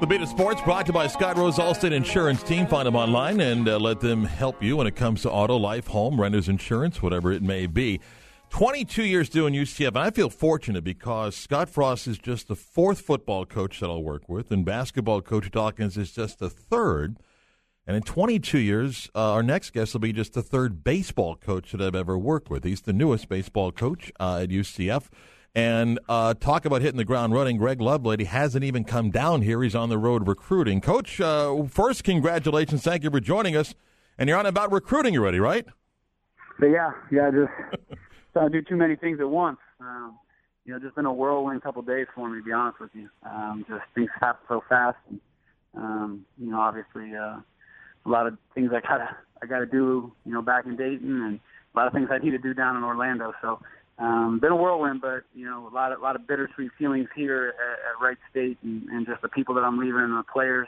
The Beat of Sports brought to you by Scott Rose Allstate Insurance Team. Find them online and uh, let them help you when it comes to auto, life, home, renters insurance, whatever it may be. 22 years doing UCF, and I feel fortunate because Scott Frost is just the fourth football coach that I'll work with, and basketball coach Dawkins is just the third. And in 22 years, uh, our next guest will be just the third baseball coach that I've ever worked with. He's the newest baseball coach uh, at UCF. And uh, talk about hitting the ground running. Greg Lovelady hasn't even come down here. He's on the road recruiting. Coach, uh, first, congratulations. Thank you for joining us. And you're on about recruiting already, right? But yeah, yeah, just to do too many things at once. Um, you know, just been a whirlwind couple of days for me, to be honest with you. Um, just things happen so fast. And, um, you know, obviously, uh, a lot of things I gotta I gotta do, you know, back in Dayton, and a lot of things I need to do down in Orlando. So um, been a whirlwind, but you know, a lot of a lot of bittersweet feelings here at, at Wright State, and, and just the people that I'm leaving and the players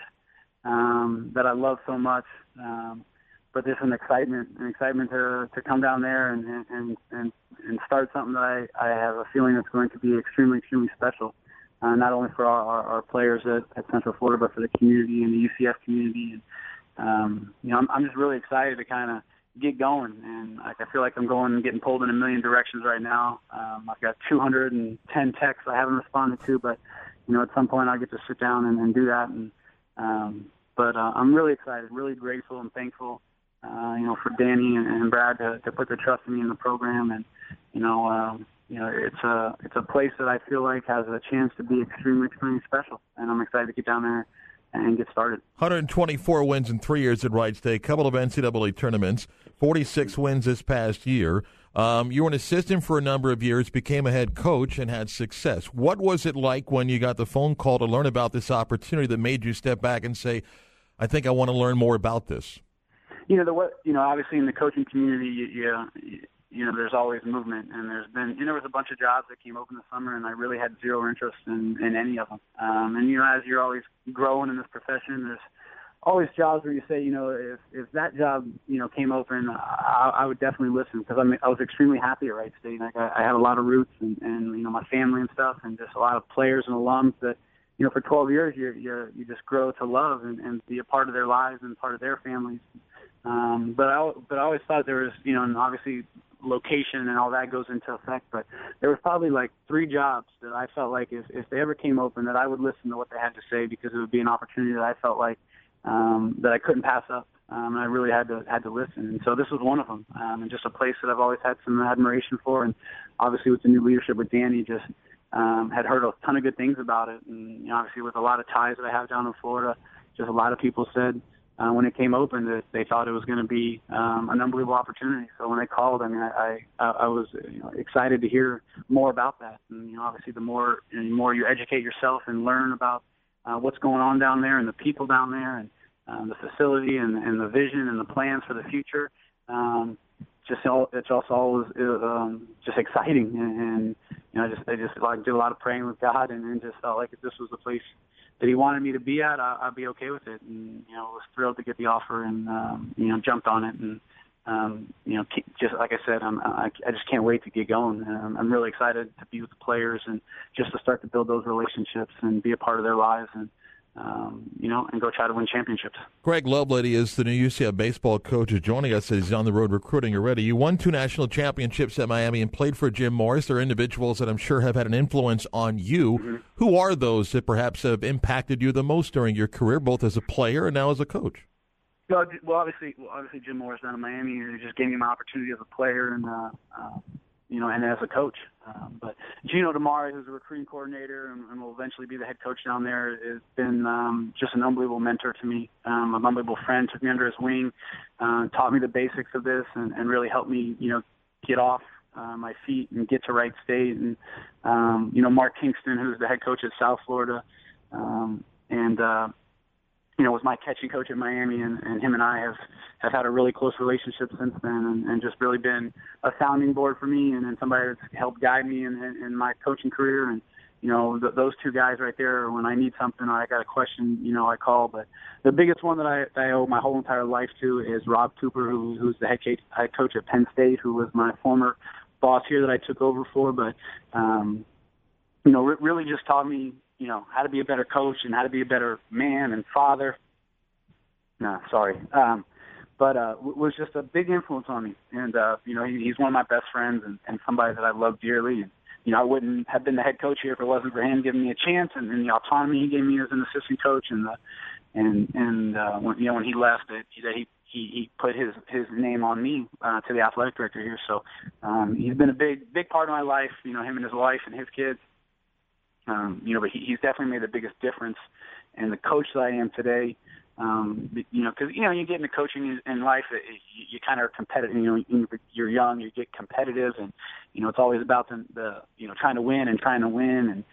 um, that I love so much. Um, but there's an excitement, an excitement to to come down there and and and and start something that I I have a feeling that's going to be extremely extremely special. Uh, not only for our, our, our players at, at Central Florida, but for the community and the UCF community. And um, you know, I'm, I'm just really excited to kind of get going. And like, I feel like I'm going, getting pulled in a million directions right now. Um, I've got 210 texts I haven't responded to, but you know, at some point I'll get to sit down and, and do that. And um, but uh, I'm really excited, really grateful and thankful. Uh, you know, for Danny and, and Brad to, to put their trust in me in the program, and you know, um, you know, it's a it's a place that I feel like has a chance to be extremely, extremely special, and I'm excited to get down there and get started. 124 wins in three years at Wright State, a couple of NCAA tournaments, 46 wins this past year. Um, you were an assistant for a number of years, became a head coach, and had success. What was it like when you got the phone call to learn about this opportunity that made you step back and say, "I think I want to learn more about this"? You know, the what you know, obviously in the coaching community, you, you, you know, there's always movement, and there's been, you know, there was a bunch of jobs that came open this summer, and I really had zero interest in, in any of them. Um, and you know, as you're always growing in this profession, there's always jobs where you say, you know, if if that job, you know, came open, I, I would definitely listen because I mean, I was extremely happy at Wright State. Like I, I had a lot of roots and, and you know my family and stuff, and just a lot of players and alums that, you know, for 12 years you you you just grow to love and, and be a part of their lives and part of their families. Um, but I but I always thought there was, you know, and obviously location and all that goes into effect. But there was probably like three jobs that I felt like if, if they ever came open that I would listen to what they had to say because it would be an opportunity that I felt like um, that I couldn't pass up. Um, and I really had to had to listen, and so this was one of them, um, and just a place that I've always had some admiration for, and obviously with the new leadership with Danny, just um, had heard a ton of good things about it, and you know, obviously with a lot of ties that I have down in Florida, just a lot of people said, uh, when it came open that they thought it was going to be um, an unbelievable opportunity. So when they called, I mean, I I, I was you know, excited to hear more about that. And you know, obviously, the more you know, the more you educate yourself and learn about uh, what's going on down there and the people down there and um, the facility and, and the vision and the plans for the future. Um, just all, it's also always um, just exciting, and, and you know, just I just like did a lot of praying with God, and, and just felt like this was the place that he wanted me to be at, I, I'd be okay with it. And you know, was thrilled to get the offer and um, you know jumped on it. And um, you know, just like I said, I'm, I, I just can't wait to get going. Um, I'm really excited to be with the players and just to start to build those relationships and be a part of their lives and um, you know, and go try to win championships. Greg Lovelady is the new UCF baseball coach Is joining us as he's on the road recruiting already. You won two national championships at Miami and played for Jim Morris. There are individuals that I'm sure have had an influence on you. Mm-hmm. Who are those that perhaps have impacted you the most during your career, both as a player and now as a coach? Well, obviously, well, obviously Jim Morris down in Miami he just gave me my opportunity as a player and uh, uh, you know, and as a coach. Um, but Gino DiMare, who's a recruiting coordinator and, and will eventually be the head coach down there, has been um, just an unbelievable mentor to me, um, an unbelievable friend. Took me under his wing, uh, taught me the basics of this, and, and really helped me, you know, get off uh, my feet and get to Wright State. And um, you know, Mark Kingston, who's the head coach at South Florida, um, and uh, you know, was my catching coach at Miami, and, and him and I have have had a really close relationship since then, and, and just really been a sounding board for me, and, and somebody that's helped guide me in, in, in my coaching career. And you know, th- those two guys right there, when I need something or I got a question, you know, I call. But the biggest one that I, that I owe my whole entire life to is Rob Cooper, who, who's the head head coach at Penn State, who was my former boss here that I took over for. But um, you know, re- really just taught me you know how to be a better coach and how to be a better man and father. No, sorry. Um, but uh, was just a big influence on me. And uh, you know, he, he's one of my best friends and, and somebody that I love dearly. And you know, I wouldn't have been the head coach here if it wasn't for him giving me a chance and, and the autonomy he gave me as an assistant coach. And the and and uh, when you know when he left, that he he he put his his name on me uh, to the athletic director here. So um, he's been a big big part of my life. You know, him and his wife and his kids. Um, you know, but he, he's definitely made the biggest difference. And the coach that I am today, um, you know, because you know you get into coaching in life, it, you, you kind of are competitive. You know, you're young, you get competitive, and you know it's always about the, the you know trying to win and trying to win, and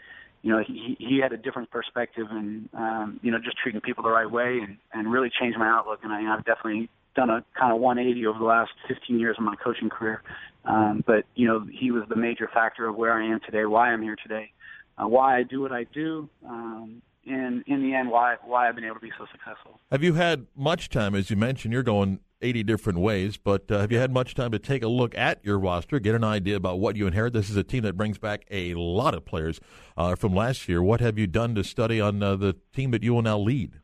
you know he he had a different perspective, and um, you know just treating people the right way, and and really changed my outlook. And I, I've definitely done a kind of 180 over the last 15 years of my coaching career. Um, but you know he was the major factor of where I am today, why I'm here today, uh, why I do what I do. Um, and in the end, why why I've been able to be so successful. Have you had much time, as you mentioned, you're going 80 different ways, but uh, have you had much time to take a look at your roster, get an idea about what you inherit? This is a team that brings back a lot of players uh, from last year. What have you done to study on uh, the team that you will now lead?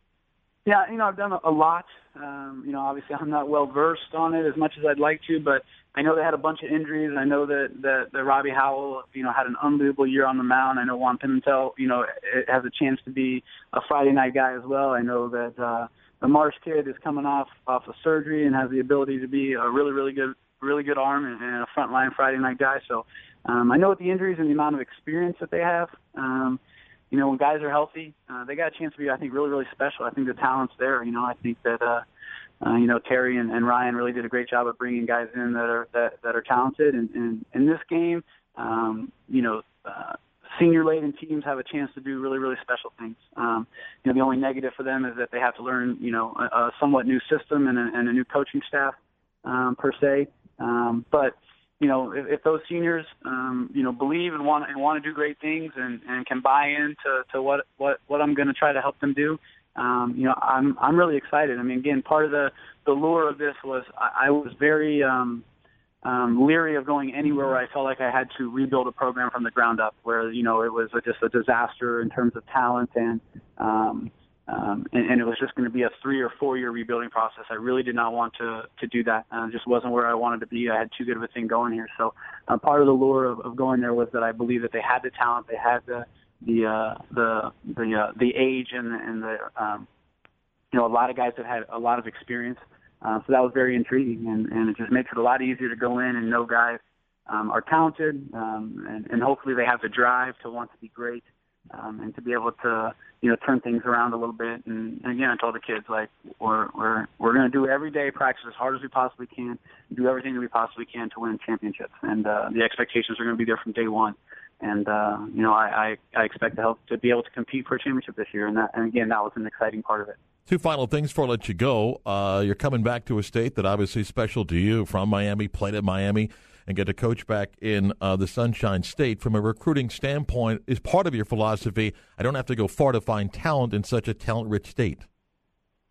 Yeah, you know, I've done a lot. Um, you know, obviously I'm not well versed on it as much as I'd like to, but I know they had a bunch of injuries. I know that that, that Robbie Howell, you know, had an unbelievable year on the mound. I know Juan Pimentel, you know, has a chance to be a Friday night guy as well. I know that uh, the Marsh kid is coming off off of surgery and has the ability to be a really really good really good arm and, and a frontline Friday night guy. So um, I know with the injuries and the amount of experience that they have. Um, you know, when guys are healthy, uh, they got a chance to be, I think, really, really special. I think the talent's there. You know, I think that, uh, uh, you know, Terry and, and Ryan really did a great job of bringing guys in that are that, that are talented. And, and in this game, um, you know, uh, senior laden teams have a chance to do really, really special things. Um, you know, the only negative for them is that they have to learn, you know, a, a somewhat new system and a, and a new coaching staff um, per se. Um, but you know, if, if those seniors, um, you know, believe and want and want to do great things and, and can buy into to what what what I'm going to try to help them do, um, you know, I'm I'm really excited. I mean, again, part of the the lure of this was I, I was very um, um, leery of going anywhere where I felt like I had to rebuild a program from the ground up, where you know it was a, just a disaster in terms of talent and um, um, and, and it was just going to be a three or four year rebuilding process. I really did not want to to do that. Uh, just wasn't where I wanted to be. I had too good of a thing going here. So uh, part of the lure of, of going there was that I believe that they had the talent, they had the the uh, the the uh, the age and and the um, you know a lot of guys that had a lot of experience. Uh, so that was very intriguing, and, and it just makes it a lot easier to go in and know guys um, are talented, um, and, and hopefully they have the drive to want to be great um, and to be able to you know turn things around a little bit. And, and again, I told the kids like we're we're we're going to do every day practice as hard as we possibly can, do everything that we possibly can to win championships. And uh, the expectations are going to be there from day one. And uh, you know, I, I I expect to help to be able to compete for a championship this year. And that and again, that was an exciting part of it. Two final things before I let you go. Uh, you're coming back to a state that obviously is special to you from Miami, played at Miami and get to coach back in uh, the Sunshine State from a recruiting standpoint is part of your philosophy. I don't have to go far to find talent in such a talent-rich state.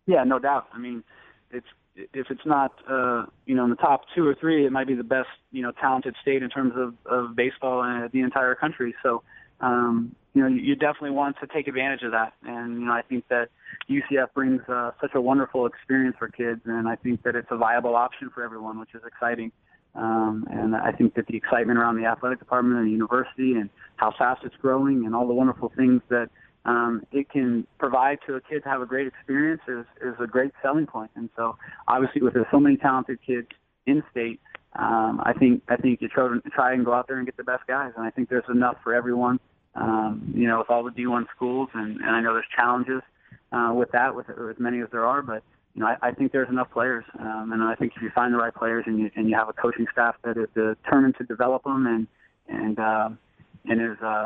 Yeah, no doubt. I mean, it's if it's not uh, you know in the top two or three, it might be the best you know talented state in terms of, of baseball in the entire country. So um, you know you definitely want to take advantage of that, and you know I think that UCF brings uh, such a wonderful experience for kids, and I think that it's a viable option for everyone, which is exciting. Um, and I think that the excitement around the athletic department and the university and how fast it's growing and all the wonderful things that um, it can provide to a kid to have a great experience is, is a great selling point. And so obviously with so many talented kids in state, um, I think I think you try, try and go out there and get the best guys. And I think there's enough for everyone, um, you know, with all the D1 schools. And, and I know there's challenges uh, with that, with as many as there are, but you know, I, I think there's enough players, um, and I think if you find the right players and you and you have a coaching staff that is determined to develop them and and uh, and is uh,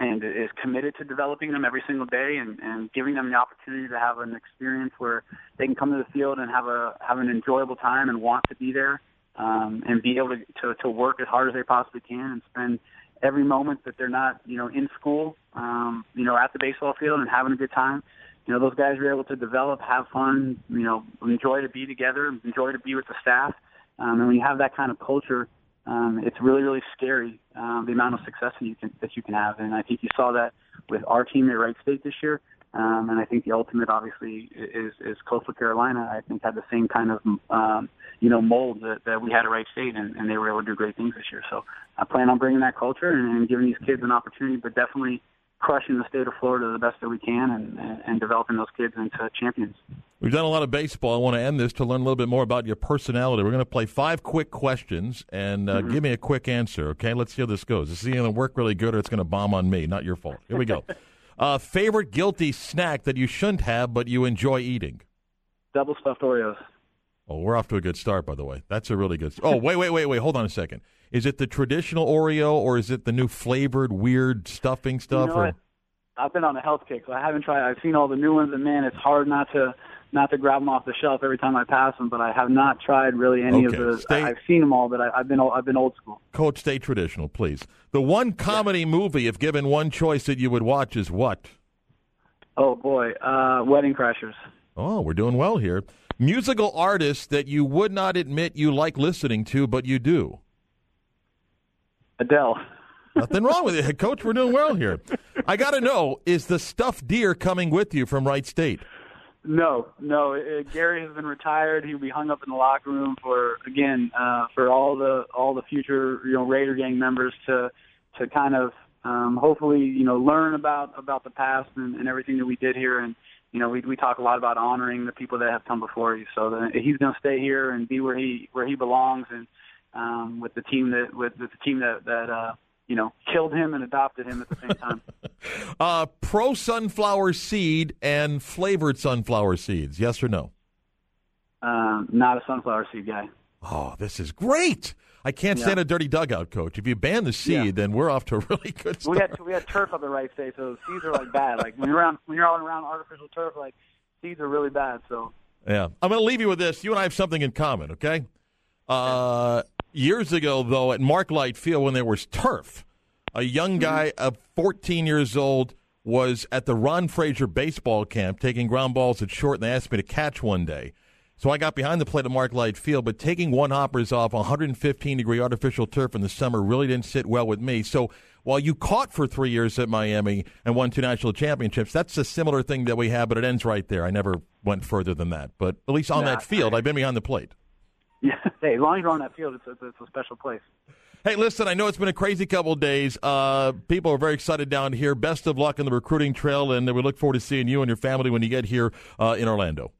and is committed to developing them every single day and, and giving them the opportunity to have an experience where they can come to the field and have a have an enjoyable time and want to be there um, and be able to, to to work as hard as they possibly can and spend every moment that they're not you know in school um, you know at the baseball field and having a good time you know, those guys are able to develop, have fun, you know, enjoy to be together, enjoy to be with the staff. Um, and when you have that kind of culture, um, it's really, really scary um, the amount of success that you can that you can have. And I think you saw that with our team at Wright State this year. Um, and I think the ultimate, obviously, is is Coastal Carolina. I think had the same kind of um, you know mold that, that we had at Wright State, and, and they were able to do great things this year. So I plan on bringing that culture and, and giving these kids an opportunity, but definitely crushing the state of Florida the best that we can and, and, developing those kids into champions. We've done a lot of baseball. I want to end this to learn a little bit more about your personality. We're going to play five quick questions and uh, mm-hmm. give me a quick answer. Okay, let's see how this goes. This is going to work really good, or it's going to bomb on me. Not your fault. Here we go. uh, favorite guilty snack that you shouldn't have but you enjoy eating? Double stuffed Oreos. Oh, we're off to a good start, by the way. That's a really good. St- oh, wait, wait, wait, wait. Hold on a second. Is it the traditional Oreo or is it the new flavored weird stuffing stuff? You know or? I've been on a health kick, so I haven't tried. I've seen all the new ones, and man, it's hard not to not to grab them off the shelf every time I pass them. But I have not tried really any okay. of the. Stay, I've seen them all, but I, have been I've been old school. Coach, stay traditional, please. The one comedy yeah. movie, if given one choice that you would watch, is what? Oh boy, uh, Wedding Crashers. Oh, we're doing well here. Musical artists that you would not admit you like listening to, but you do. Adele. Nothing wrong with it, Coach. We're doing well here. I got to know: is the stuffed deer coming with you from Wright State? No, no. Uh, Gary has been retired. He'll be hung up in the locker room for again uh, for all the all the future you know Raider gang members to to kind of um, hopefully you know learn about about the past and, and everything that we did here and you know we we talk a lot about honoring the people that have come before you so that he's going to stay here and be where he where he belongs and um, with the team that with, with the team that that uh, you know, killed him and adopted him at the same time. uh, pro sunflower seed and flavored sunflower seeds, yes or no? Um, not a sunflower seed guy. Oh, this is great. I can't yeah. stand a dirty dugout, coach. If you ban the seed, yeah. then we're off to a really good start. We had we had turf on the right side, so seeds are like bad. Like when you're around when you're all around artificial turf, like seeds are really bad. So yeah, I'm going to leave you with this. You and I have something in common, okay? Uh, years ago, though, at Mark Light Field when there was turf, a young mm-hmm. guy of 14 years old was at the Ron Fraser baseball camp taking ground balls at short, and they asked me to catch one day. So I got behind the plate at Mark Light Field, but taking one hoppers off 115 degree artificial turf in the summer really didn't sit well with me. So while you caught for three years at Miami and won two national championships, that's a similar thing that we have, but it ends right there. I never went further than that. But at least on that field, I, I've been behind the plate. Yeah, hey, as long as you're on that field, it's a, it's a special place. Hey, listen, I know it's been a crazy couple of days. Uh, people are very excited down here. Best of luck in the recruiting trail, and we look forward to seeing you and your family when you get here uh, in Orlando.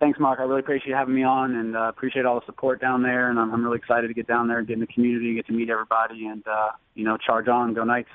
Thanks, Marc. I really appreciate you having me on, and uh, appreciate all the support down there. And I'm, I'm really excited to get down there and get in the community, get to meet everybody, and uh, you know, charge on, go Knights.